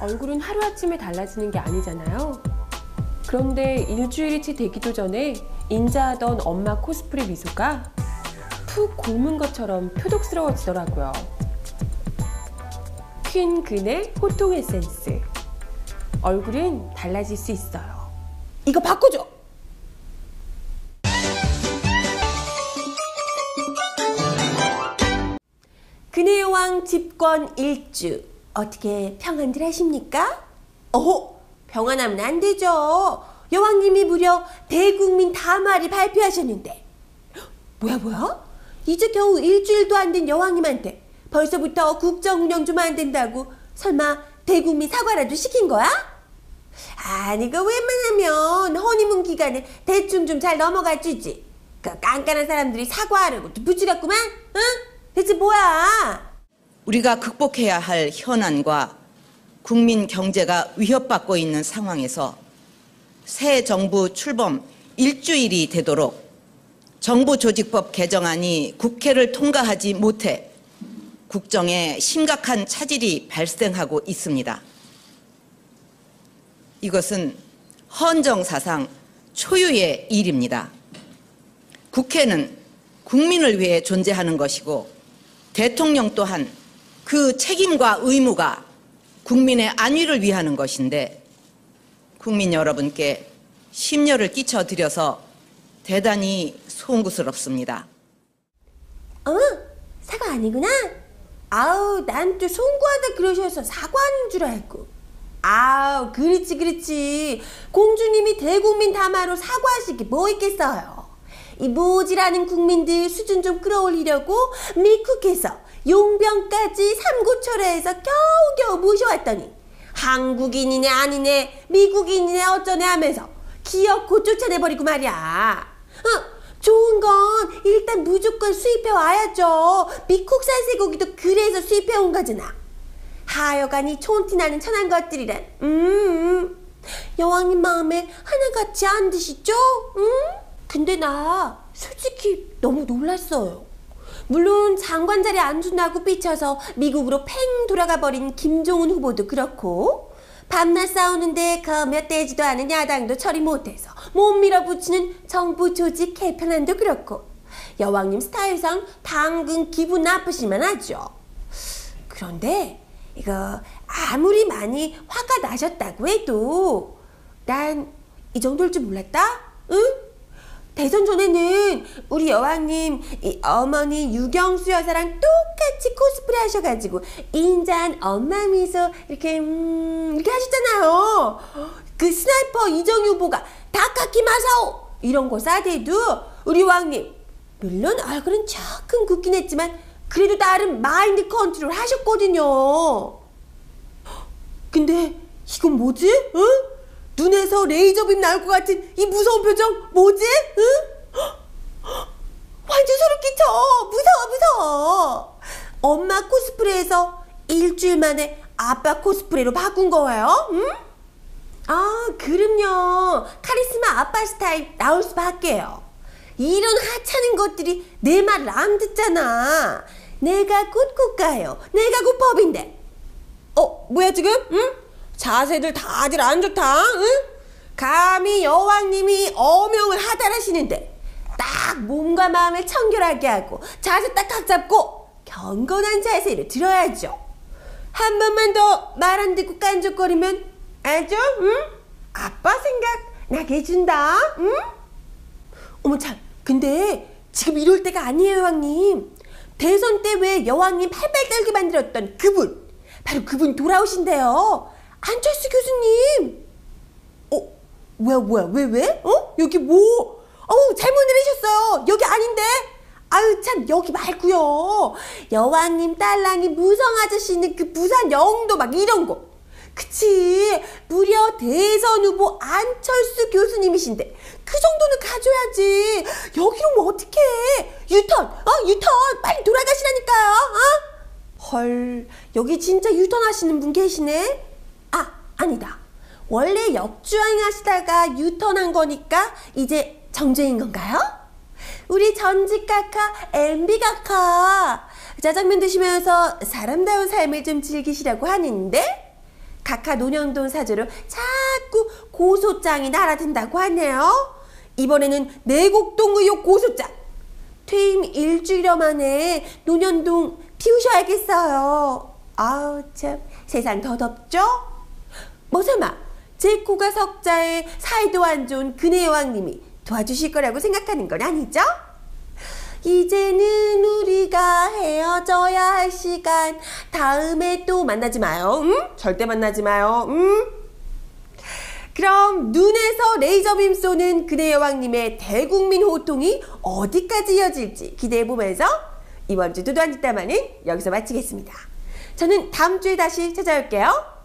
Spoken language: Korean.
얼굴은 하루아침에 달라지는 게 아니잖아요. 그런데 일주일이치 되기도 전에 인자하던 엄마 코스프레 미소가 푹 고문 것처럼 표독스러워지더라고요. 퀸 근의 호통 에센스. 얼굴은 달라질 수 있어요. 이거 바꿔줘! 근의 여왕 집권 일주. 어떻게 평안들 하십니까? 어호! 평안하면 안 되죠. 여왕님이 무려 대국민 담화를 발표하셨는데. 뭐야, 뭐야? 이제 겨우 일주일도 안 된 여왕님한테 벌써부터 국정 운영 좀 안 된다고 설마 대국민 사과라도 시킨 거야? 아니, 그 웬만하면 허니문 기간에 대충 좀 잘 넘어가 주지. 그 깐깐한 사람들이 사과하려고 또 부지렸구만? 응? 대체 뭐야? 우리가 극복해야 할 현안과 국민 경제가 위협받고 있는 상황에서 새 정부 출범 일주일이 되도록 정부 조직법 개정안이 국회를 통과하지 못해 국정에 심각한 차질이 발생하고 있습니다. 이것은 헌정사상 초유의 일입니다. 국회는 국민을 위해 존재하는 것이고 대통령 또한 그 책임과 의무가 국민의 안위를 위하는 것인데 국민 여러분께 심려를 끼쳐드려서 대단히 송구스럽습니다. 어? 사과 아니구나? 아우, 난 또 송구하다 그러셔서 사과하는 줄 알고. 아우, 그렇지, 그렇지. 공주님이 대국민 담화로 사과하실 게뭐 있겠어요. 이 모지라는 국민들 수준 좀 끌어올리려고 미국에서 용병까지 삼고초려해서 겨우겨우 모셔왔더니 한국인이네 아니네 미국인이네 어쩌네 하면서 기어코 쫓아내버리고 말이야. 어, 좋은 건 일단 무조건 수입해 와야죠. 미국산 쇠고기도 그래서 수입해 온 거잖아. 하여간 이 촌티나는 천한 것들이란. 음, 여왕님 마음에 하나같이 안 드시죠? 음? 근데 나 솔직히 너무 놀랐어요. 물론 장관 자리 안 준다고 삐쳐서 미국으로 팽 돌아가 버린 김종은 후보도 그렇고 밤낮 싸우는데 그몇 대지도 않은 야당도 처리 못해서 못 밀어붙이는 정부 조직 개편안도 그렇고 여왕님 스타일상 당근 기분 나쁘시만 하죠. 그런데 이거 아무리 많이 화가 나셨다고 해도 난 이 정도일 줄 몰랐다? 응? 대선 전에는 우리 여왕님 이 어머니 육영수 여사랑 똑같이 코스프레 하셔가지고 인자한 엄마 미소 이렇게 음 이렇게 하셨잖아요. 그 스나이퍼 이정희 후보가 다카키 마사오 이런 거 싸대도 우리 왕님 물론 얼굴은 조금 굳긴 했지만 그래도 나름 마인드 컨트롤 하셨거든요. 근데 이건 뭐지? 응? 눈에서 레이저빔 나올 것 같은 이 무서운 표정 뭐지? 응? 완전 소름 끼쳐 무서워 무서워 엄마 코스프레에서 일주일 만에 아빠 코스프레로 바꾼 거예요? 응? 아 그럼요 카리스마 아빠 스타일 나올 수밖에요 이런 하찮은 것들이 내 말을 안 듣잖아 내가 곧 국가요 내가 곧 법인데 어 뭐야 지금? 응? 자세들 다들 안 좋다. 응? 감히 여왕님이 어명을 하달하시는데 딱 몸과 마음을 청결하게 하고 자세 딱 각 잡고 경건한 자세로 들어야죠. 한 번만 더 말 안 듣고 깐족거리면 아주 응? 아빠 생각 나게 해준다. 응? 어머 참 근데 지금 이럴 때가 아니에요 여왕님. 대선 때 왜 여왕님 팔팔 떨게 만들었던 그분 바로 그분 돌아오신대요. 안철수 교수님. 어, 뭐야, 뭐야, 왜, 왜? 어? 여기 뭐? 어우, 잘못 내리셨어요. 여기 아닌데? 아유, 참, 여기 말고요 여왕님 딸랑이 무성 아저씨 있는 그 부산 영도 막 이런 거. 그치. 무려 대선 후보 안철수 교수님이신데, 그 정도는 가져야지. 여기로 뭐 어떡해. 유턴, 어, 유턴. 빨리 돌아가시라니까요, 어? 헐, 여기 진짜 유턴 하시는 분 계시네? 아니다. 원래 역주행 하시다가 유턴한 거니까 이제 정주행인 건가요? 우리 전직 각하, MB 각하. 짜장면 드시면서 사람다운 삶을 좀 즐기시라고 하는데? 각하 논현동 사저로 자꾸 고소장이 날아든다고 하네요. 이번에는 내곡동 의혹 고소장. 퇴임 일주일여 만에 논현동 피우셔야겠어요. 아우 참 세상 더 덥죠? 뭐 설마 제 코가 석자에 사이도 안 좋은 그네 여왕님이 도와주실 거라고 생각하는 건 아니죠? 이제는 우리가 헤어져야 할 시간 다음에 또 만나지 마요 응? 절대 만나지 마요 응? 그럼 눈에서 레이저빔 쏘는 그네 여왕님의 대국민 호통이 어디까지 이어질지 기대해보면서 이번 주 두두한 뒷담화는 여기서 마치겠습니다 저는 다음 주에 다시 찾아올게요